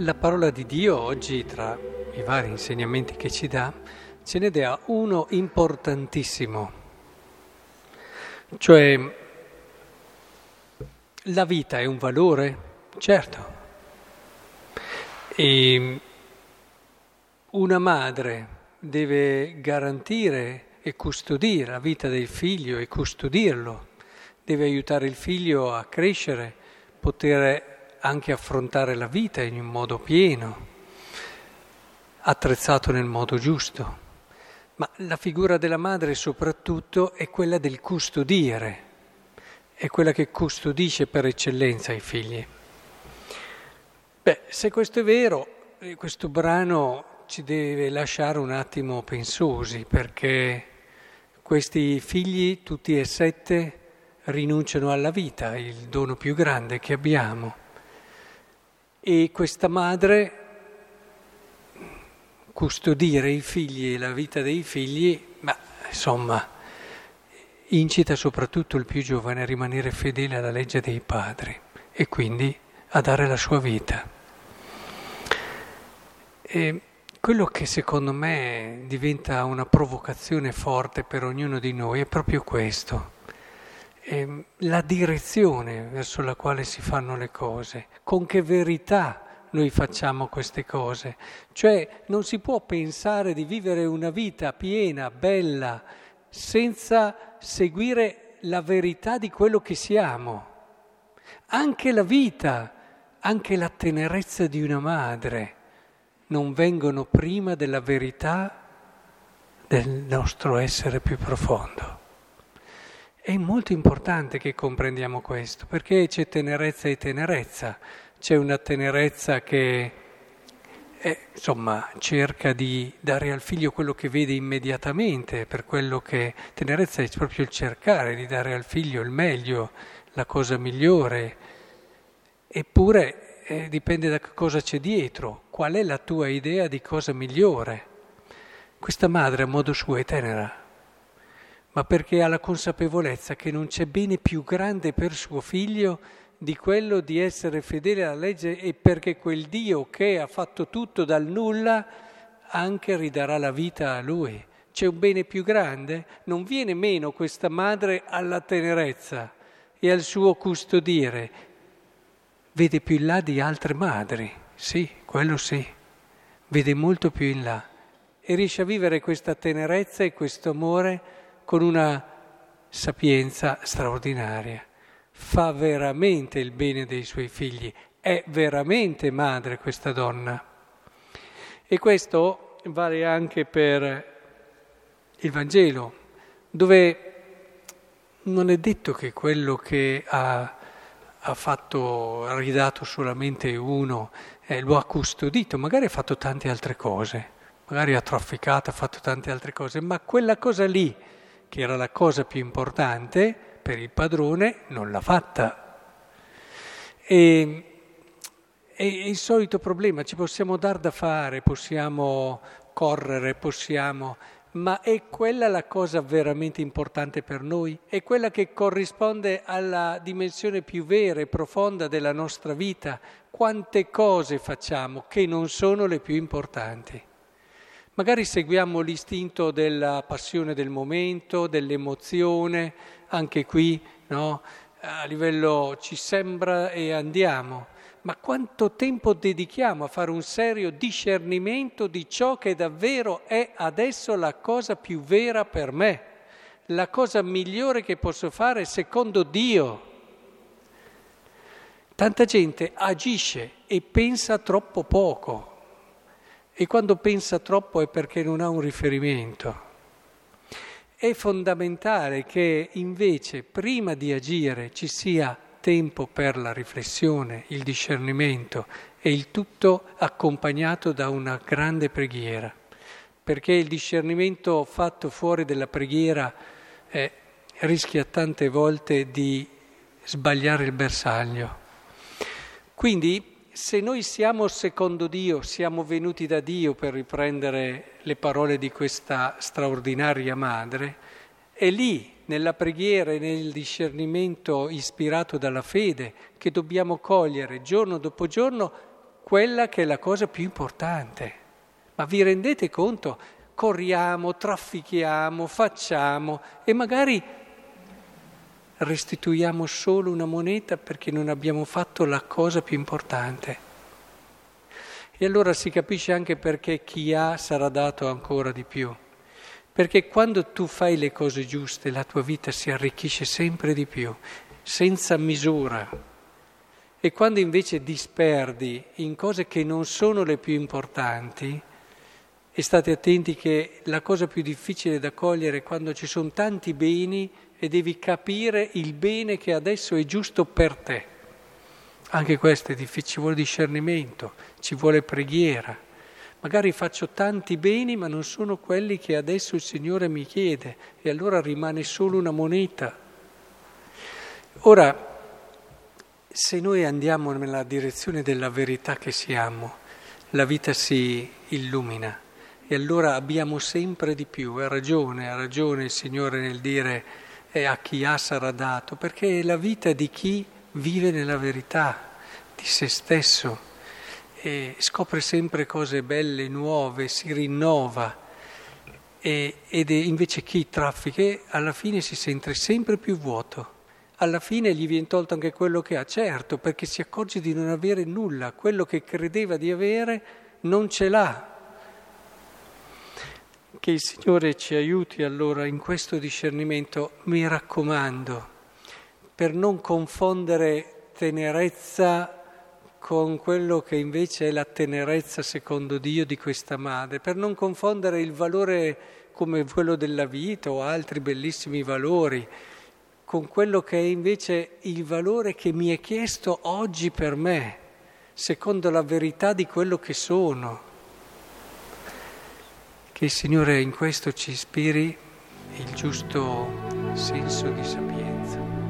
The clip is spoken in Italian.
La parola di Dio oggi, tra i vari insegnamenti che ci dà, ce ne dà uno importantissimo, cioè la vita è un valore, certo, e una madre deve garantire e custodire la vita del figlio e custodirlo, deve aiutare il figlio a crescere, poter anche affrontare la vita in un modo pieno, attrezzato nel modo giusto. Ma la figura della madre soprattutto è quella del custodire, è quella che custodisce per eccellenza i figli. Beh, se questo è vero, eh, questo brano ci deve lasciare un attimo pensosi, perché questi figli, tutti e sette, rinunciano alla vita, il dono più grande che abbiamo. E questa madre custodire i figli e la vita dei figli, ma insomma, incita soprattutto il più giovane a rimanere fedele alla legge dei padri e quindi a dare la sua vita. E quello che secondo me diventa una provocazione forte per ognuno di noi è proprio questo eh, la direzione verso la quale si fanno le cose, con che verità noi facciamo queste cose. Cioè non si può pensare di vivere una vita piena, bella, senza seguire la verità di quello che siamo. Anche la vita, anche la tenerezza di una madre non vengono prima della verità del nostro essere più profondo. È molto importante che comprendiamo questo, perché c'è tenerezza e tenerezza. C'è una tenerezza che eh, insomma, cerca di dare al figlio quello che vede immediatamente, per quello che tenerezza è proprio il cercare di dare al figlio il meglio, la cosa migliore. Eppure eh, dipende da cosa c'è dietro, qual è la tua idea di cosa migliore. Questa madre a modo suo è tenera ma perché ha la consapevolezza che non c'è bene più grande per suo figlio di quello di essere fedele alla legge e perché quel Dio che ha fatto tutto dal nulla anche ridarà la vita a lui. C'è un bene più grande? Non viene meno questa madre alla tenerezza e al suo custodire. Vede più in là di altre madri, sì, quello sì, vede molto più in là e riesce a vivere questa tenerezza e questo amore con una sapienza straordinaria. Fa veramente il bene dei suoi figli, è veramente madre questa donna. E questo vale anche per il Vangelo, dove non è detto che quello che ha, ha fatto, ha ridato solamente uno, eh, lo ha custodito, magari ha fatto tante altre cose, magari ha trafficato, ha fatto tante altre cose, ma quella cosa lì che era la cosa più importante per il padrone, non l'ha fatta. E, è il solito problema, ci possiamo dar da fare, possiamo correre, possiamo, ma è quella la cosa veramente importante per noi? È quella che corrisponde alla dimensione più vera e profonda della nostra vita? Quante cose facciamo che non sono le più importanti? Magari seguiamo l'istinto della passione del momento, dell'emozione, anche qui no? a livello ci sembra e andiamo, ma quanto tempo dedichiamo a fare un serio discernimento di ciò che davvero è adesso la cosa più vera per me, la cosa migliore che posso fare secondo Dio? Tanta gente agisce e pensa troppo poco e quando pensa troppo è perché non ha un riferimento. È fondamentale che invece prima di agire ci sia tempo per la riflessione, il discernimento e il tutto accompagnato da una grande preghiera, perché il discernimento fatto fuori dalla preghiera eh, rischia tante volte di sbagliare il bersaglio. Quindi se noi siamo secondo Dio, siamo venuti da Dio per riprendere le parole di questa straordinaria madre, è lì, nella preghiera e nel discernimento ispirato dalla fede, che dobbiamo cogliere giorno dopo giorno quella che è la cosa più importante. Ma vi rendete conto? Corriamo, traffichiamo, facciamo e magari restituiamo solo una moneta perché non abbiamo fatto la cosa più importante. E allora si capisce anche perché chi ha sarà dato ancora di più. Perché quando tu fai le cose giuste la tua vita si arricchisce sempre di più, senza misura. E quando invece disperdi in cose che non sono le più importanti, e state attenti che la cosa più difficile da cogliere quando ci sono tanti beni e devi capire il bene che adesso è giusto per te. Anche questo è difficile, ci vuole discernimento, ci vuole preghiera. Magari faccio tanti beni ma non sono quelli che adesso il Signore mi chiede e allora rimane solo una moneta. Ora, se noi andiamo nella direzione della verità che siamo, la vita si illumina e allora abbiamo sempre di più. Ha ragione, ha ragione il Signore nel dire e a chi ha sarà dato, perché è la vita di chi vive nella verità di se stesso e scopre sempre cose belle, nuove, si rinnova. E, ed invece chi traffica alla fine si sente sempre più vuoto. Alla fine gli viene tolto anche quello che ha, certo, perché si accorge di non avere nulla, quello che credeva di avere non ce l'ha, che il Signore ci aiuti allora in questo discernimento, mi raccomando, per non confondere tenerezza con quello che invece è la tenerezza secondo Dio di questa madre, per non confondere il valore come quello della vita o altri bellissimi valori con quello che è invece il valore che mi è chiesto oggi per me, secondo la verità di quello che sono. Che il Signore in questo ci ispiri il giusto senso di sapienza.